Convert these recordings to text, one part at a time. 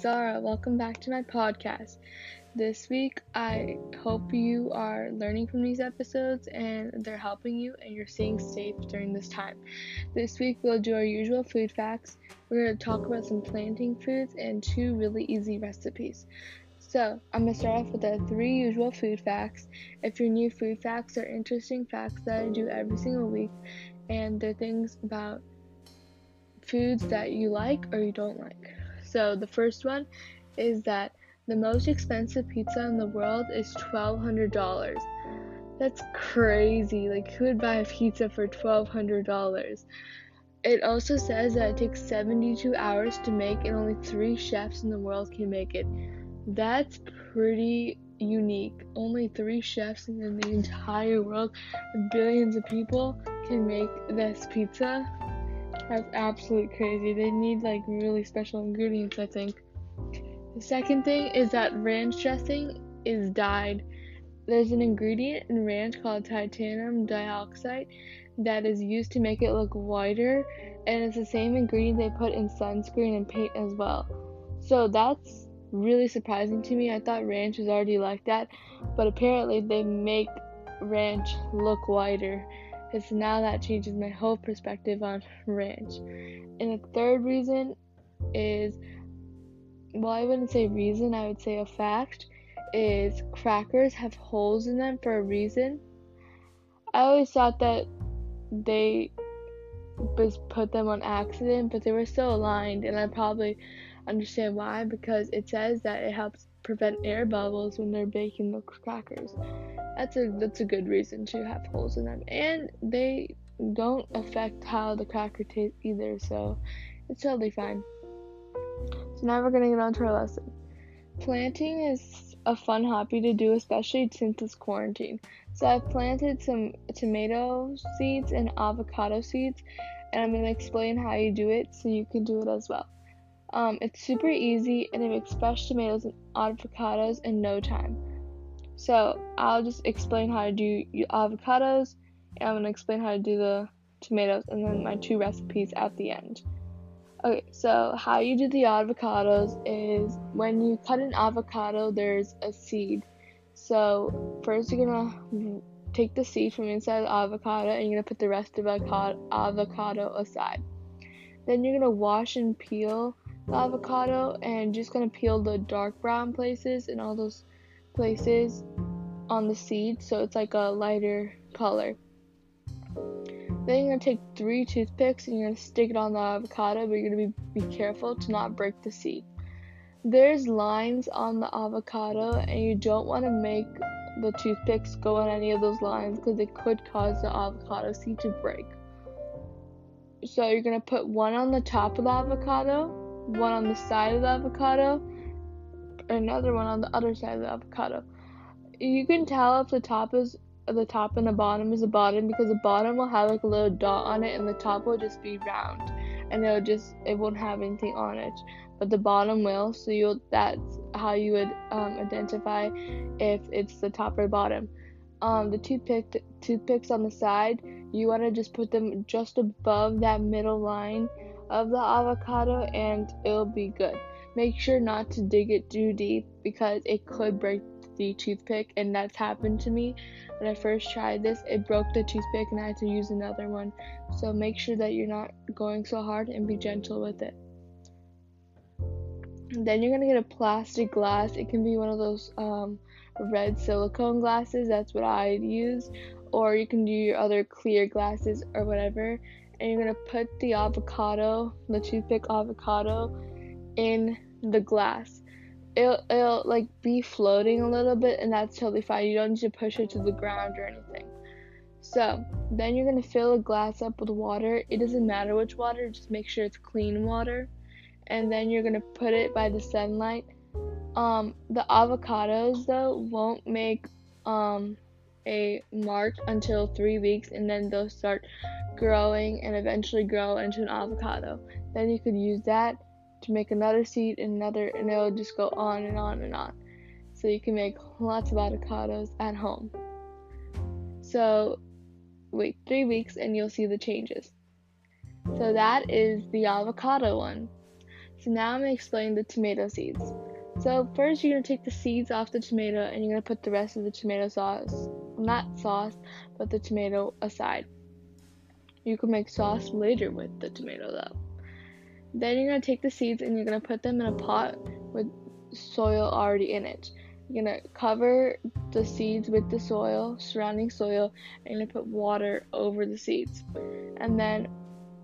Zara. Welcome back to my podcast. This week, I hope you are learning from these episodes and they're helping you and you're staying safe during this time. This week, we'll do our usual food facts. We're going to talk about some planting foods and two really easy recipes. So, I'm going to start off with the three usual food facts. If your new food facts are interesting facts that I do every single week, and they're things about foods that you like or you don't like. So the first one is that the most expensive pizza in the world is $1,200. That's crazy. Like, who would buy a pizza for $1,200? It also says that it takes 72 hours to make, and only three chefs in the world can make it. That's pretty unique. Only three chefs in the entire world, billions of people, can make this pizza. That's absolutely crazy. They need like really special ingredients, I think. The second thing is that ranch dressing is dyed. There's an ingredient in ranch called titanium dioxide that is used to make it look whiter, and it's the same ingredient they put in sunscreen and paint as well. So that's really surprising to me. I thought ranch was already like that, but apparently they make ranch look whiter. So now that changes my whole perspective on ranch. And the third reason is well, I wouldn't say reason, I would say a fact is crackers have holes in them for a reason. I always thought that they just put them on accident, but they were still aligned, and I probably understand why because it says that it helps prevent air bubbles when they're baking the crackers. That's a that's a good reason to have holes in them, and they don't affect how the cracker tastes either, so it's totally fine. So now we're gonna get on to our lesson. Planting is a fun hobby to do, especially since it's quarantine. So I've planted some tomato seeds and avocado seeds, and I'm gonna explain how you do it so you can do it as well. Um, it's super easy and it makes fresh tomatoes and avocados in no time. So I'll just explain how to do avocados, and I'm gonna explain how to do the tomatoes, and then my two recipes at the end. Okay, so how you do the avocados is when you cut an avocado, there's a seed. So first you're gonna take the seed from inside the avocado and you're gonna put the rest of the avocado aside. Then you're gonna wash and peel avocado and just gonna peel the dark brown places and all those places on the seed so it's like a lighter color. Then you're gonna take three toothpicks and you're gonna stick it on the avocado, but you're gonna be, be careful to not break the seed. There's lines on the avocado, and you don't want to make the toothpicks go on any of those lines because it could cause the avocado seed to break. So you're gonna put one on the top of the avocado, one on the side of the avocado, another one on the other side of the avocado. You can tell if the top is the top and the bottom is the bottom because the bottom will have like a little dot on it and the top will just be round and it'll just it won't have anything on it but the bottom will so you'll that's how you would um, identify if it's the top or bottom um, the toothpick toothpicks on the side you want to just put them just above that middle line of the avocado and it'll be good make sure not to dig it too deep because it could break the toothpick and that's happened to me when I first tried this, it broke the toothpick and I had to use another one. So make sure that you're not going so hard and be gentle with it. Then you're gonna get a plastic glass. It can be one of those um, red silicone glasses. That's what I use. Or you can do your other clear glasses or whatever. And you're gonna put the avocado, the toothpick avocado, in the glass. It'll, it'll like be floating a little bit and that's totally fine. You don't need to push it to the ground or anything. So then you're to fill a glass up with water. It doesn't matter which water just make sure it's clean water. And then you're to put it by the sunlight. Um, the avocados though won't make um, a mark until three weeks and then they'll start growing and eventually grow into an avocado then you could use that to make another seed and another, and it'll just go on and on and on. So you can make lots of avocados at home. So wait three weeks and you'll see the changes. So that is the avocado one. So now I'm gonna explain the tomato seeds. So first you're gonna take the seeds off the tomato and you're gonna put the rest of the tomato sauce, not sauce, but the tomato aside. You can make sauce later with the tomato though. Then you're gonna take the seeds and you're gonna put them in a pot with soil already in it. You're gonna cover the seeds with the soil, surrounding soil, and you're gonna put water over the seeds. And then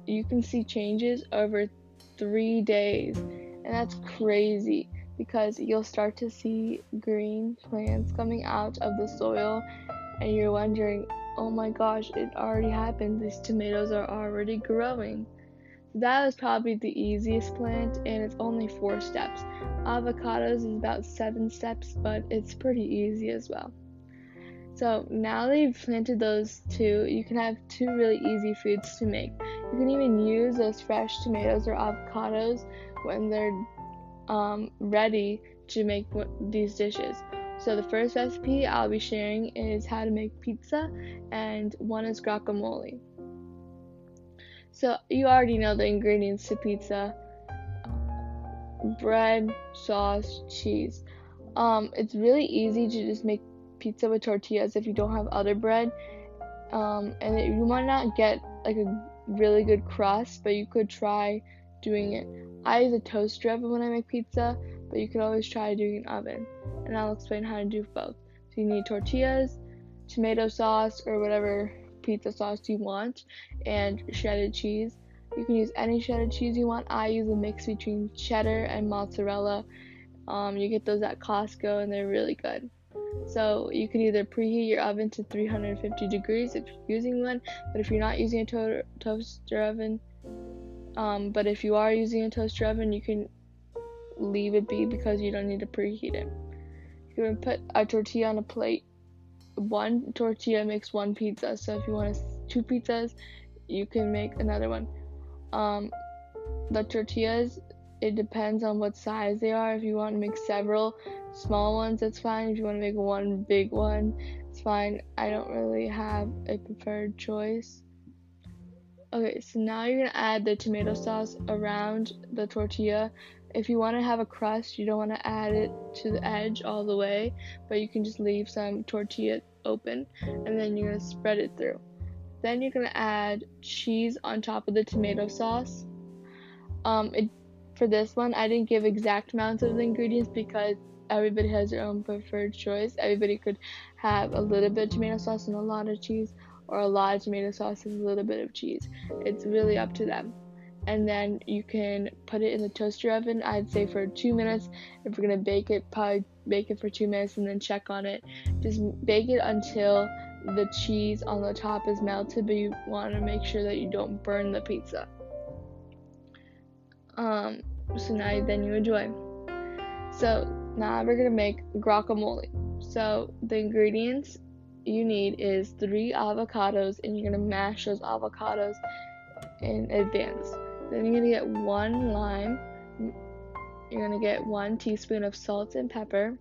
you can see changes over three days, and that's crazy because you'll start to see green plants coming out of the soil, and you're wondering, oh my gosh, it already happened. These tomatoes are already growing. That was probably the easiest plant, and it's only four steps. Avocados is about seven steps, but it's pretty easy as well. So now that you've planted those two, you can have two really easy foods to make. You can even use those fresh tomatoes or avocados when they're um, ready to make these dishes. So the first recipe I'll be sharing is how to make pizza, and one is guacamole. So you already know the ingredients to pizza: bread, sauce, cheese. Um, it's really easy to just make pizza with tortillas if you don't have other bread. Um, and it, you might not get like a really good crust, but you could try doing it. I use a toaster oven when I make pizza, but you could always try doing an oven. And I'll explain how to do both. So you need tortillas, tomato sauce, or whatever pizza sauce you want, and shredded cheese. You can use any shredded cheese you want. I use a mix between cheddar and mozzarella. Um, you get those at Costco, and they're really good. So you can either preheat your oven to 350 degrees if you're using one, but if you're not using a to- toaster oven, um, but if you are using a toaster oven, you can leave it be because you don't need to preheat it. You can put a tortilla on a plate. One tortilla makes one pizza, so if you want two pizzas, you can make another one. Um, the tortillas, it depends on what size they are. If you want to make several, small ones, that's fine. If you want to make one big one, it's fine. I don't really have a preferred choice. Okay, so now you're gonna add the tomato sauce around the tortilla. If you want to have a crust, you don't want to add it to the edge all the way, but you can just leave some tortilla open and then you're gonna spread it through. Then you're gonna add cheese on top of the tomato sauce. Um, it, for this one, I didn't give exact amounts of the ingredients because everybody has their own preferred choice. Everybody could have a little bit of tomato sauce and a lot of cheese, or a lot of tomato sauce and a little bit of cheese. It's really up to them. And then you can put it in the toaster oven, I'd say for two minutes. If we're gonna bake it, probably bake it for two minutes and then check on it. Just bake it until the cheese on the top is melted, but you want to make sure that you don't burn the pizza. Um, so now then you enjoy. So now we're gonna make guacamole. So the ingredients you need is three avocados, and you're gonna mash those avocados in advance. Then you're gonna get one lime. You're gonna get one teaspoon of salt and pepper.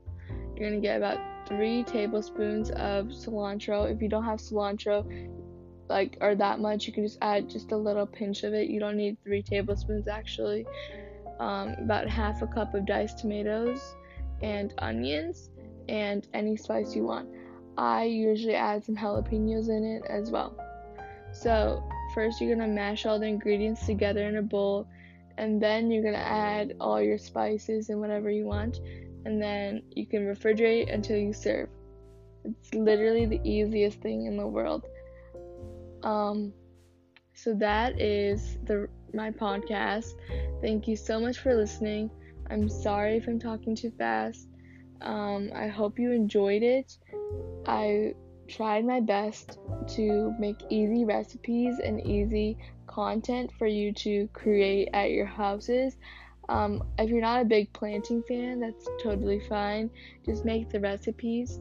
You're gonna get about three tablespoons of cilantro. If you don't have cilantro, like or that much, you can just add just a little pinch of it. You don't need three tablespoons actually. Um, about half a cup of diced tomatoes and onions and any spice you want. I usually add some jalapenos in it as well. So, first you're gonna mash all the ingredients together in a bowl, and then you're gonna add all your spices and whatever you want, and then you can refrigerate until you serve. It's literally the easiest thing in the world. Um, so that is the my podcast. Thank you so much for listening. I'm sorry if I'm talking too fast. Um, I hope you enjoyed it. I tried my best to make easy recipes and easy content for you to create at your houses. Um, if you're not a big planting fan, that's totally fine. Just make the recipes.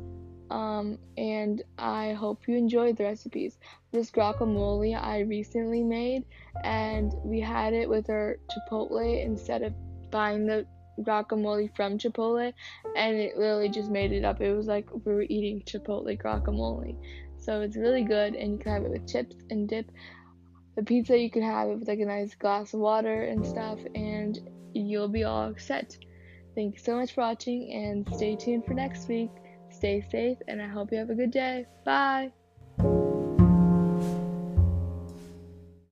Um, and I hope you enjoyed the recipes. This guacamole I recently made, and we had it with our chipotle instead of buying the guacamole from Chipotle, and it literally just made it up. It was like we were eating Chipotle guacamole. So it's really good, and you can have it with chips and dip. the pizza, you can have it with like a nice glass of water and stuff, and you'll be all set. Thank you so much for watching, and stay tuned for next week. Stay safe, and I hope you have a good day. Bye.